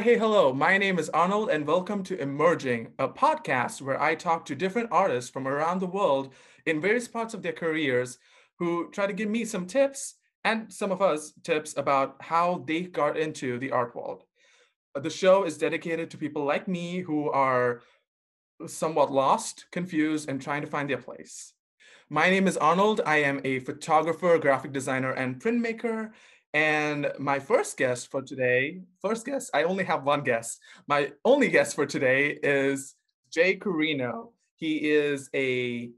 Hi, hey, hello. My name is Arnold, and welcome to Emerging, a podcast where I talk to different artists from around the world in various parts of their careers who try to give me some tips and some of us tips about how they got into the art world. The show is dedicated to people like me who are somewhat lost, confused, and trying to find their place. My name is Arnold. I am a photographer, graphic designer, and printmaker. And my first guest for today, first guest, I only have one guest. My only guest for today is Jay Carino. He is a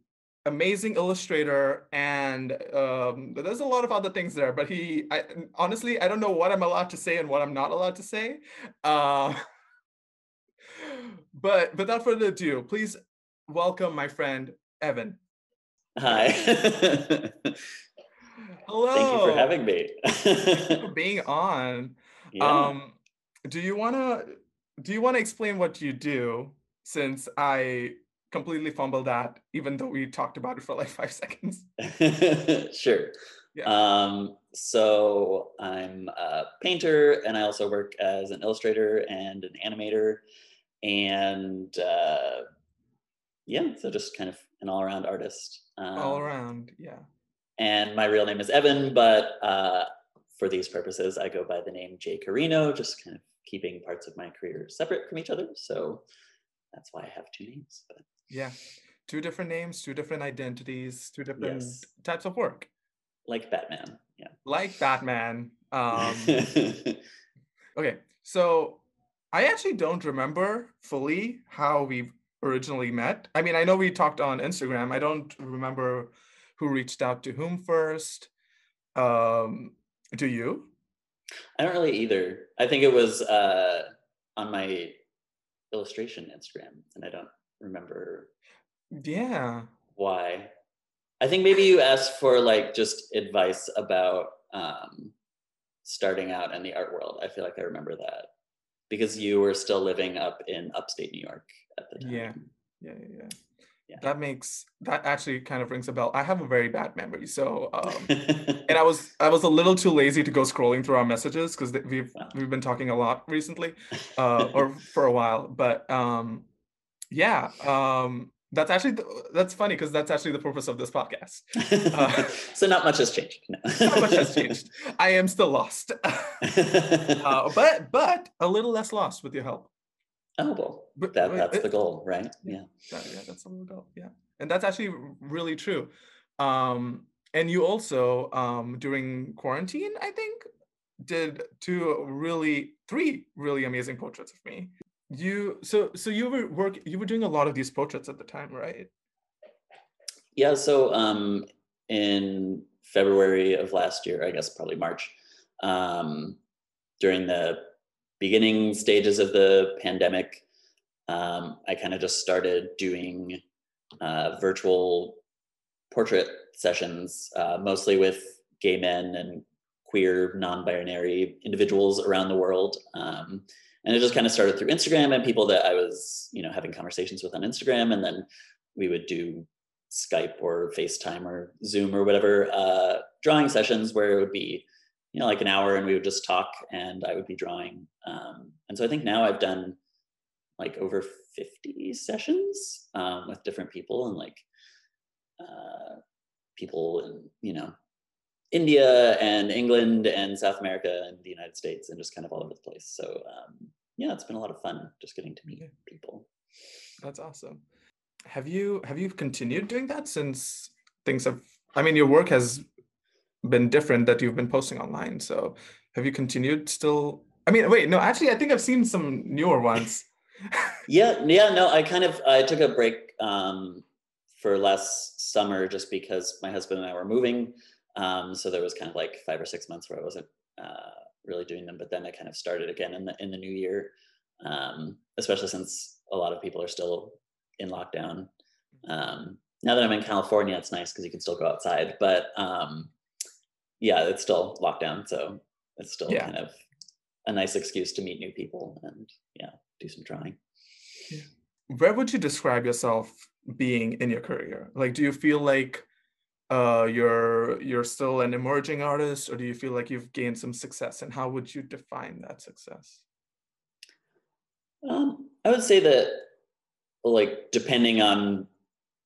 amazing illustrator and um, there's a lot of other things there but he I, honestly i don't know what i'm allowed to say and what i'm not allowed to say uh, but without further ado please welcome my friend evan hi hello thank you for having me for being on yeah. um do you want to do you want to explain what you do since i completely fumbled that, even though we talked about it for like five seconds. sure. Yeah. Um, so I'm a painter and I also work as an illustrator and an animator. And uh, yeah, so just kind of an all around artist. Um, all around, yeah. And my real name is Evan, but uh, for these purposes, I go by the name Jay Carino, just kind of keeping parts of my career separate from each other. So that's why I have two names. But yeah. Two different names, two different identities, two different yes. types of work. Like Batman. Yeah. Like Batman. Um, okay. So I actually don't remember fully how we originally met. I mean, I know we talked on Instagram. I don't remember who reached out to whom first. Um, do you? I don't really either. I think it was uh, on my illustration Instagram, and I don't remember yeah why i think maybe you asked for like just advice about um starting out in the art world i feel like i remember that because you were still living up in upstate new york at the time yeah yeah yeah, yeah. Yeah. that makes that actually kind of rings a bell i have a very bad memory so um and i was i was a little too lazy to go scrolling through our messages because we've wow. we've been talking a lot recently uh or for a while but um yeah um that's actually the, that's funny because that's actually the purpose of this podcast uh, so not much has changed no. not much has changed i am still lost uh, but but a little less lost with your help oh well but, that, that's it, the goal right? Yeah. That, yeah that's the goal yeah. And that's actually really true. Um and you also um during quarantine i think did two really three really amazing portraits of me. You so so you were work you were doing a lot of these portraits at the time right? Yeah so um in february of last year i guess probably march um during the beginning stages of the pandemic um, i kind of just started doing uh, virtual portrait sessions uh, mostly with gay men and queer non-binary individuals around the world. Um, and it just kind of started through instagram and people that i was you know having conversations with on instagram. And then we would do skype or facetime or zoom or whatever uh, drawing sessions where it would be you know like an hour and we would just talk and i would be drawing um, and so i think now i've done like over 50 sessions um, with different people and like uh, people in you know India and England and South America and the United States and just kind of all over the place. So um, yeah, it's been a lot of fun just getting to meet people. That's awesome. Have you have you continued doing that since things have? I mean, your work has been different that you've been posting online. So have you continued still? I mean, wait, no, actually, I think I've seen some newer ones. yeah, yeah, no, I kind of I took a break um, for last summer just because my husband and I were moving um, so there was kind of like five or six months where I wasn't uh, really doing them, but then I kind of started again in the in the new year, um, especially since a lot of people are still in lockdown. Um, now that I'm in California, it's nice because you can still go outside, but um, yeah, it's still lockdown, so it's still yeah. kind of a nice excuse to meet new people and yeah, do some drawing. Yeah. Where would you describe yourself being in your career? Like, do you feel like uh, you're you're still an emerging artist, or do you feel like you've gained some success? And how would you define that success? Um, I would say that, like, depending on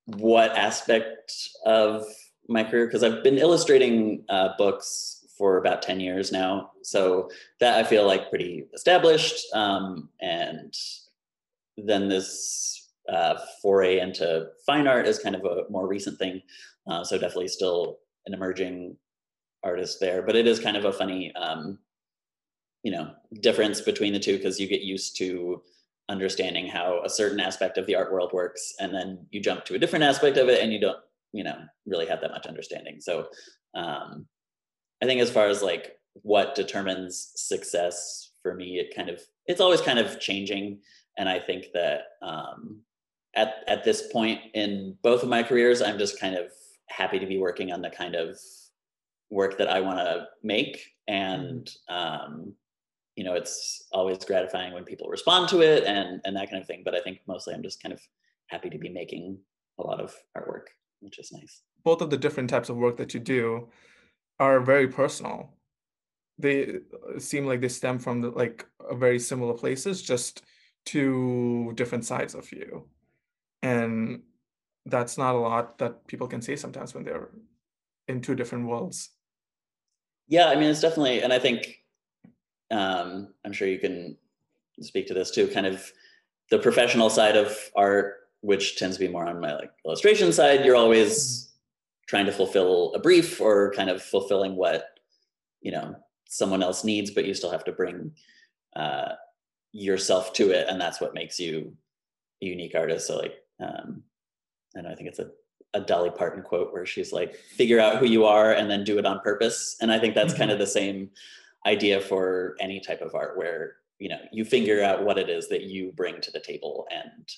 what aspect of my career, because I've been illustrating uh, books for about 10 years now. So that I feel like pretty established. Um, and then this uh, foray into fine art is kind of a more recent thing. Uh, so definitely still an emerging artist there, but it is kind of a funny, um, you know, difference between the two because you get used to understanding how a certain aspect of the art world works, and then you jump to a different aspect of it, and you don't, you know, really have that much understanding. So um, I think as far as like what determines success for me, it kind of it's always kind of changing, and I think that um, at at this point in both of my careers, I'm just kind of happy to be working on the kind of work that I want to make, and um, you know, it's always gratifying when people respond to it and and that kind of thing. But I think mostly I'm just kind of happy to be making a lot of artwork, which is nice. Both of the different types of work that you do are very personal. They uh, seem like they stem from the, like very similar places, just two different sides of you, and that's not a lot that people can say sometimes when they're in two different worlds. Yeah, I mean, it's definitely, and I think um, I'm sure you can speak to this too. Kind of the professional side of art, which tends to be more on my like illustration side. You're always mm-hmm. trying to fulfill a brief or kind of fulfilling what you know someone else needs, but you still have to bring uh, yourself to it, and that's what makes you a unique artist. So like, um, and I think it's a a Dolly Parton quote where she's like, "Figure out who you are and then do it on purpose." And I think that's kind of mm-hmm. the same idea for any type of art where you know you figure out what it is that you bring to the table and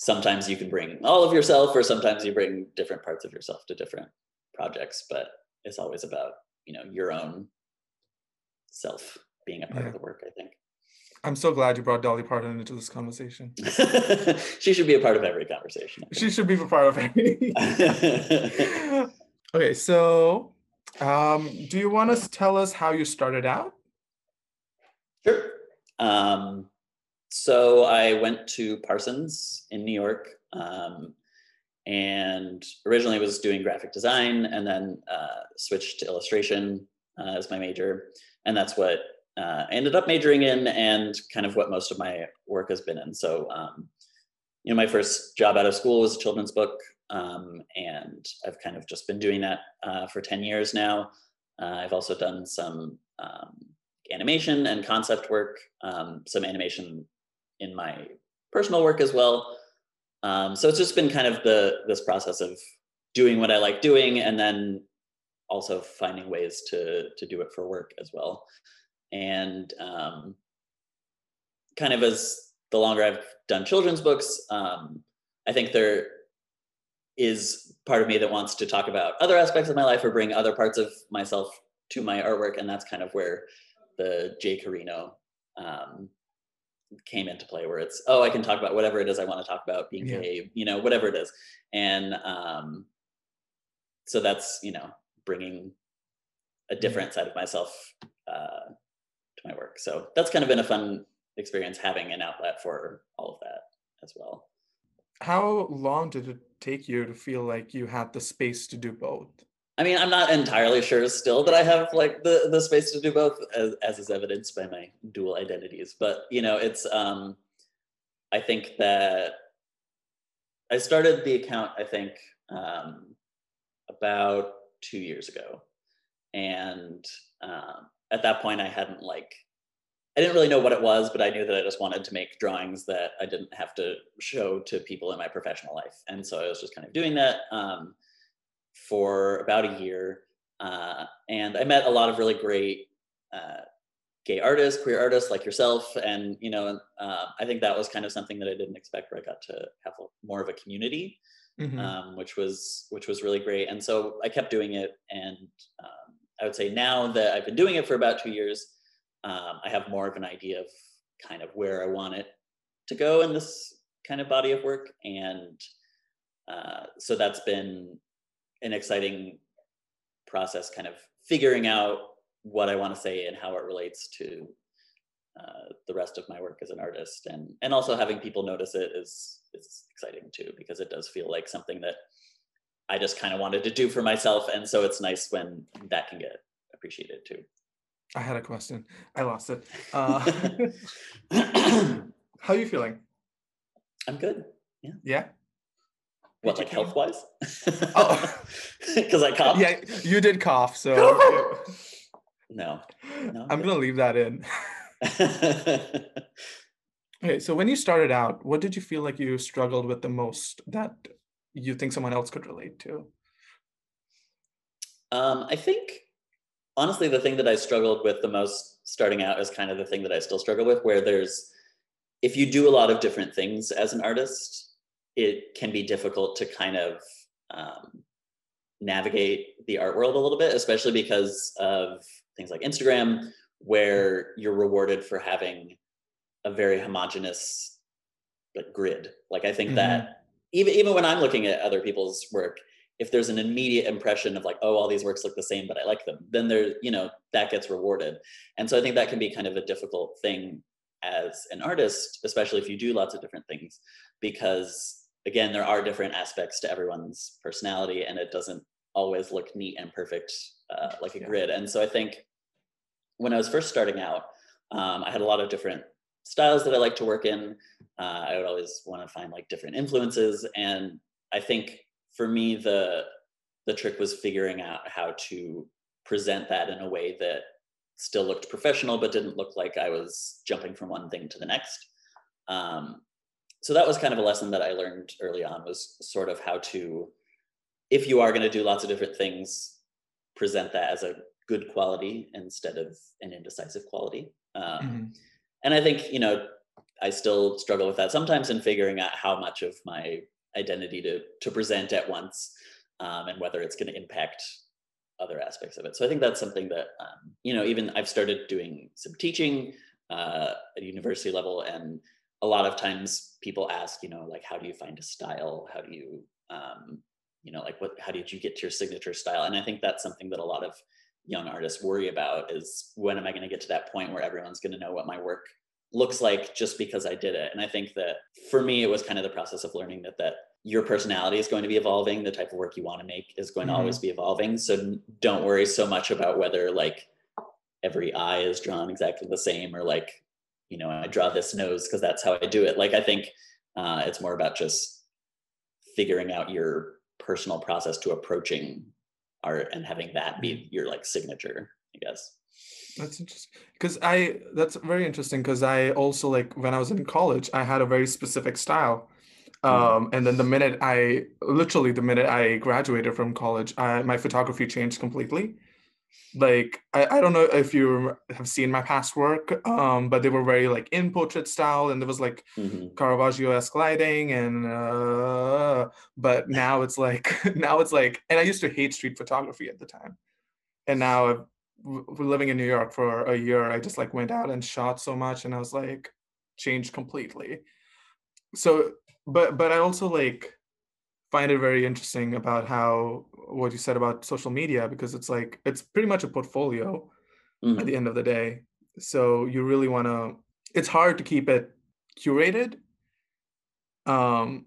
sometimes you can bring all of yourself or sometimes you bring different parts of yourself to different projects but it's always about you know your own self being a part yeah. of the work i think i'm so glad you brought dolly parton into this conversation she should be a part of every conversation she should be a part of every okay so um, do you want to tell us how you started out? Sure. Um, so I went to Parsons in New York um, and originally was doing graphic design and then uh, switched to illustration uh, as my major. And that's what uh, I ended up majoring in and kind of what most of my work has been in. So, um, you know, my first job out of school was a children's book um, and I've kind of just been doing that uh, for 10 years now. Uh, I've also done some um, animation and concept work, um, some animation in my personal work as well. Um, so it's just been kind of the this process of doing what I like doing, and then also finding ways to to do it for work as well. And um, kind of as the longer I've done children's books, um, I think there is part of me that wants to talk about other aspects of my life or bring other parts of myself to my artwork and that's kind of where the J Carino um, came into play where it's oh i can talk about whatever it is i want to talk about being yeah. gay you know whatever it is and um, so that's you know bringing a different side of myself uh, to my work so that's kind of been a fun experience having an outlet for all of that as well how long did it take you to feel like you had the space to do both? I mean, I'm not entirely sure still that I have like the the space to do both, as, as is evidenced by my dual identities. But you know, it's um, I think that I started the account. I think um, about two years ago, and um, at that point, I hadn't like I didn't really know what it was, but I knew that I just wanted to make drawings that I didn't have to show to people in my professional life. And so I was just kind of doing that um, for about a year. Uh, and I met a lot of really great uh, gay artists, queer artists like yourself. And, you know, uh, I think that was kind of something that I didn't expect where I got to have more of a community, mm-hmm. um, which was, which was really great. And so I kept doing it. And um, I would say now that I've been doing it for about two years, um, I have more of an idea of kind of where I want it to go in this kind of body of work. And uh, so that's been an exciting process, kind of figuring out what I want to say and how it relates to uh, the rest of my work as an artist and and also having people notice it is is exciting too because it does feel like something that I just kind of wanted to do for myself and so it's nice when that can get appreciated too. I had a question. I lost it. Uh, how are you feeling? I'm good. Yeah. Yeah. What, like health wise? oh, because I coughed. Yeah, you did cough. So no, no I'm gonna leave that in. okay, so when you started out, what did you feel like you struggled with the most that you think someone else could relate to? Um, I think honestly, the thing that I struggled with the most starting out is kind of the thing that I still struggle with, where there's if you do a lot of different things as an artist, it can be difficult to kind of um, navigate the art world a little bit, especially because of things like Instagram, where you're rewarded for having a very homogenous like grid. Like I think mm-hmm. that even even when I'm looking at other people's work, if there's an immediate impression of like, oh, all these works look the same, but I like them, then there, you know, that gets rewarded. And so I think that can be kind of a difficult thing as an artist, especially if you do lots of different things, because again, there are different aspects to everyone's personality and it doesn't always look neat and perfect uh, like a yeah. grid. And so I think when I was first starting out, um, I had a lot of different styles that I like to work in. Uh, I would always want to find like different influences. And I think for me, the the trick was figuring out how to present that in a way that still looked professional, but didn't look like I was jumping from one thing to the next. Um, so that was kind of a lesson that I learned early on was sort of how to, if you are going to do lots of different things, present that as a good quality instead of an indecisive quality. Um, mm-hmm. And I think, you know, I still struggle with that sometimes in figuring out how much of my identity to, to present at once um, and whether it's going to impact other aspects of it. So I think that's something that, um, you know, even I've started doing some teaching uh, at university level. And a lot of times people ask, you know, like, how do you find a style? How do you, um, you know, like what, how did you get to your signature style? And I think that's something that a lot of young artists worry about is when am I going to get to that point where everyone's going to know what my work looks like just because I did it. And I think that for me, it was kind of the process of learning that that your personality is going to be evolving the type of work you want to make is going mm-hmm. to always be evolving so don't worry so much about whether like every eye is drawn exactly the same or like you know i draw this nose because that's how i do it like i think uh, it's more about just figuring out your personal process to approaching art and having that be mm-hmm. your like signature i guess that's interesting because i that's very interesting because i also like when i was in college i had a very specific style um, and then the minute I, literally the minute I graduated from college, I, my photography changed completely. Like I, I don't know if you have seen my past work, um, but they were very like in portrait style, and there was like mm-hmm. Caravaggio-esque lighting, and uh, but now it's like now it's like, and I used to hate street photography at the time, and now we're living in New York for a year. I just like went out and shot so much, and I was like changed completely. So but but I also like find it very interesting about how what you said about social media because it's like it's pretty much a portfolio mm-hmm. at the end of the day. So you really want to it's hard to keep it curated um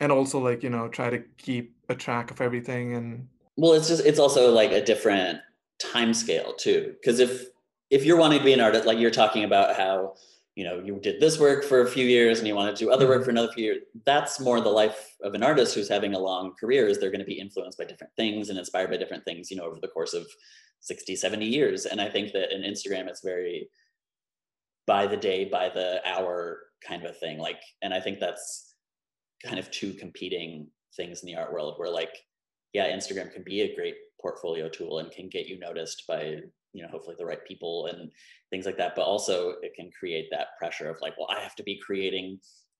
and also like you know try to keep a track of everything and well it's just it's also like a different time scale too because if if you're wanting to be an artist like you're talking about how you know you did this work for a few years and you want to do other work mm-hmm. for another few years that's more the life of an artist who's having a long career is they're going to be influenced by different things and inspired by different things you know over the course of 60 70 years and i think that in instagram it's very by the day by the hour kind of a thing like and i think that's kind of two competing things in the art world where like yeah instagram can be a great portfolio tool and can get you noticed by you know hopefully the right people and things like that but also it can create that pressure of like well i have to be creating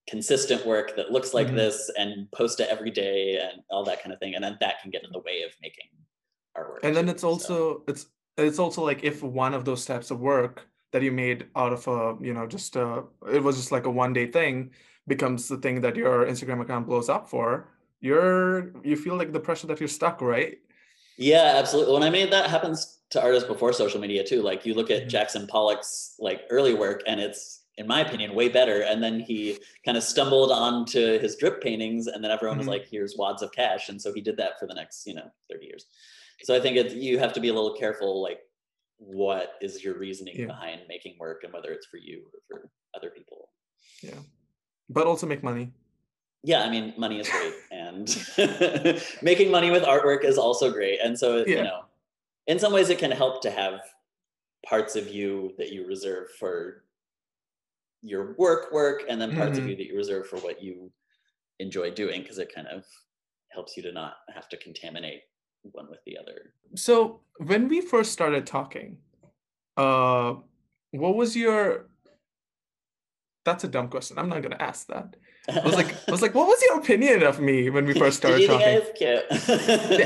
consistent work that looks like mm-hmm. this and post it every day and all that kind of thing and then that can get in the way of making artwork and then too, it's also so. it's it's also like if one of those types of work that you made out of a you know just a it was just like a one day thing becomes the thing that your instagram account blows up for you're you feel like the pressure that you're stuck right yeah absolutely when i made that happens to artists before social media too. Like you look at Mhm. Jackson Pollock's like early work, and it's in my opinion way better. And then he kind of stumbled onto his drip paintings, and then everyone Mhm. was like, "Here's wads of cash," and so he did that for the next you know 30 years. So I think it, you have to be a little careful, like what is your reasoning Yeah. behind making work, and whether it's for you or for other people. Yeah. But also make money. Yeah, I mean, money is great, and making money with artwork is also great. And so, Yeah. you know, in some ways, it can help to have parts of you that you reserve for your work, work, and then parts of Mhm. you that you reserve for what you enjoy doing, because it kind of helps you to not have to contaminate one with the other. So when we first started talking, uh, what was your? That's a dumb question. I'm not gonna ask that. I was like, I was like, what was your opinion of me when we first started talking? think I was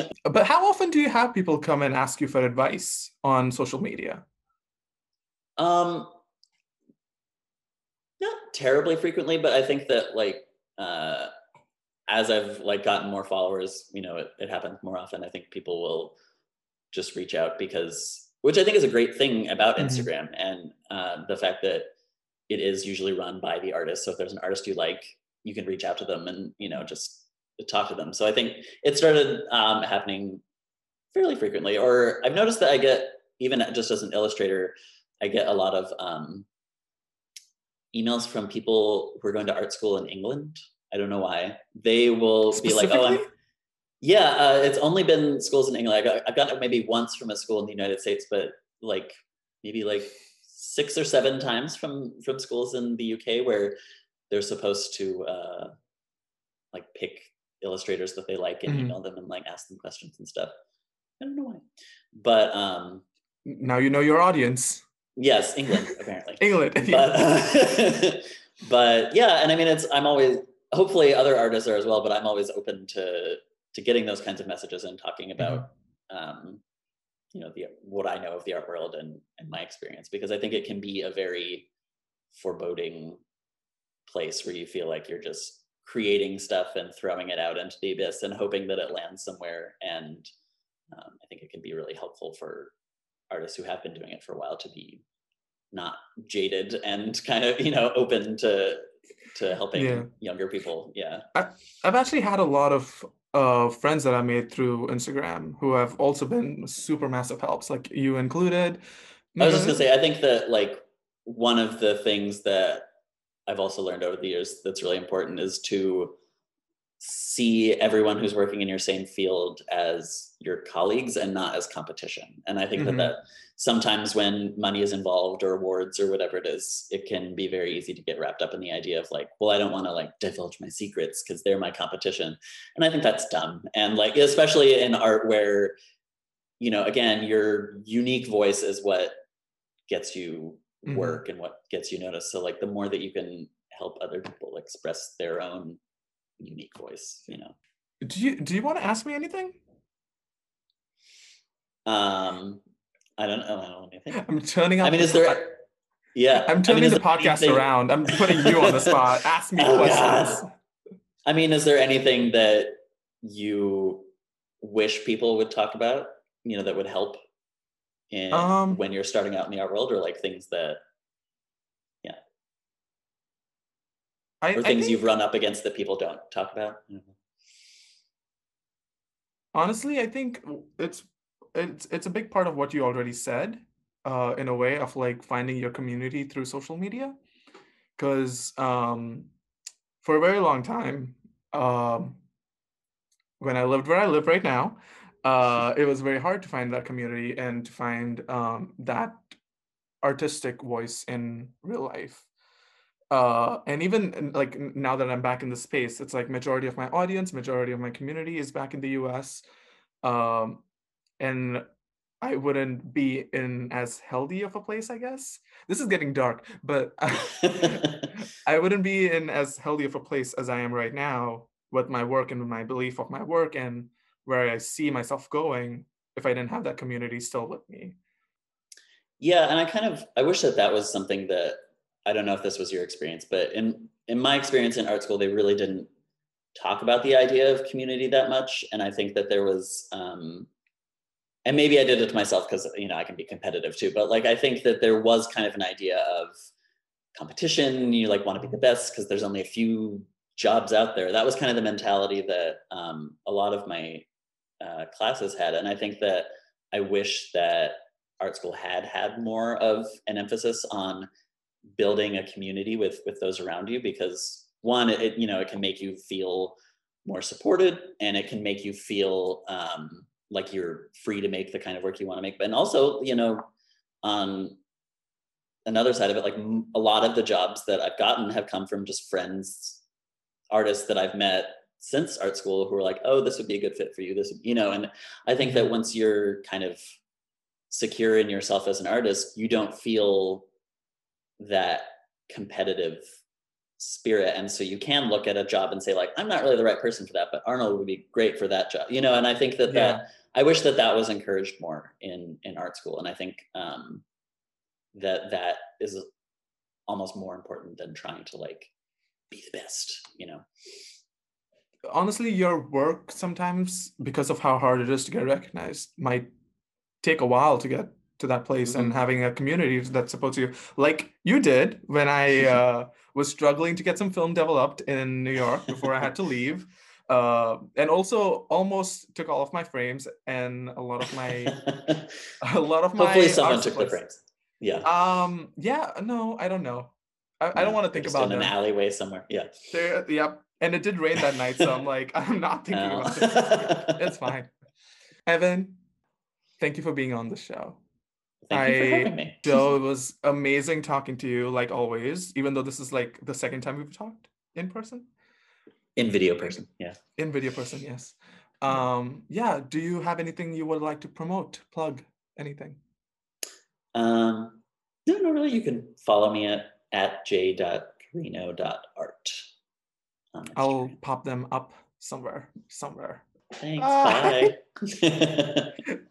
cute? But how often do you have people come and ask you for advice on social media? Um, not terribly frequently, but I think that like uh, as I've like gotten more followers, you know, it, it happens more often. I think people will just reach out because, which I think is a great thing about Mhm. Instagram and uh, the fact that it is usually run by the artist. So if there's an artist you like, you can reach out to them and you know just talk to them. So I think it started um, happening fairly frequently. Or I've noticed that I get even just as an illustrator, I get a lot of um, emails from people who are going to art school in England. I don't know why. They will be like, "Oh, I'm." Yeah, uh, it's only been schools in England. I got, I've gotten it maybe once from a school in the United States, but like maybe like six or seven times from from schools in the UK where they're supposed to uh, like pick illustrators that they like and Mhm. email them and like ask them questions and stuff. I don't know why, but um, Now you know your audience. yes, England apparently. England. but yeah. uh, but yeah and i mean it's i'm always hopefully other artists are as well but i'm always open to to getting those kinds of messages and talking about um you know the what i know of the art world and and my experience because i think it can be a very foreboding place where you feel like you're just creating stuff and throwing it out into the abyss and hoping that it lands somewhere. And um, i think it can be really helpful for artists who have been doing it for a while to be not jaded and kind of you know open to to helping Yeah. younger people. Yeah. I've actually had a lot of uh, friends that I made through Instagram who have also been super massive helps, like you included. i was just gonna say i think that like one of the things that i've also learned over the years that's really important is to see everyone who's working in your same field as your colleagues and not as competition and i think Mhm. that that sometimes when money is involved or awards or whatever it is it can be very easy to get wrapped up in the idea of like well i don't want to like divulge my secrets because they're my competition and i think that's dumb and like especially in art where you know again your unique voice is what gets you Mhm. work and what gets you noticed so like the more that you can help other people express their own unique voice you know Do you do you want to ask me anything? um i don't know i don't know anything I'm turning up. i mean the is there yeah I'm I turning mean, the podcast anything- around. I'm putting you on the spot. Ask me Oh, questions. God. i mean is there anything that you wish people would talk about you know that would help in Um, when you're starting out in the art world or like things that I, or things think, you've run up against that people don't talk about? Honestly, I think it's it's it's a big part of what you already said, uh, in a way of like finding your community through social media, because um, for a very long time, um, when I lived where I live right now, uh, it was very hard to find that community and to find um, that artistic voice in real life. Uh, and even like now that I'm back in the space, it's like majority of my audience, majority of my community is back in the U.S. Um, and I wouldn't be in as healthy of a place, I guess. This is getting dark, but I wouldn't be in as healthy of a place as I am right now with my work and with my belief of my work and where I see myself going if I didn't have that community still with me. Yeah, and I kind of I wish that that was something that I don't know if this was your experience, but in in my experience in art school, they really didn't talk about the idea of community that much, and I think that there was um, and maybe I did it to myself because you know I can be competitive too. But like I think that there was kind of an idea of competition. You like want to be the best because there's only a few jobs out there. That was kind of the mentality that um, a lot of my uh, classes had, and I think that I wish that art school had had more of an emphasis on building a community with with those around you because one it you know it can make you feel more supported and it can make you feel um, like you're free to make the kind of work you want to make but and also you know on another side of it like a lot of the jobs that i've gotten have come from just friends artists that i've met since art school who are like oh this would be a good fit for you this you know and i think that mm-hmm. once you're kind of secure in yourself as an artist you don't feel that competitive spirit. And so you can look at a job and say like i'm not really the right person for that but arnold would be great for that job you know? And i think that yeah. that i wish that that was encouraged more in in art school. And i think um that that is almost more important than trying to like be the best you know? Honestly your work sometimes because of how hard it is to get recognized might take a while to get to that place mm-hmm. and having a community that supports you. Like you did when i uh, was struggling to get some film developed in new york before i had to leave. Uh, and also almost took all of my frames and a lot of my a lot of my hopefully someone took the frames. Yeah. Um yeah no i don't know. I, I don't want to think about in them. an alleyway somewhere. Yeah. There yep. And it did rain that night so i'm like i'm not thinking oh. about it. It's fine. Evan thank you for being on the show Thank you for having me. so it was amazing talking to you, like always, even though this is like the second time we've talked in person. In video person, yeah. In video person, yes. Um, yeah. Do you have anything you would like to promote, plug, anything? Um, no, no, really. You can follow me at at j.carino.art. I'll pop them up somewhere, somewhere. Thanks. Bye. bye.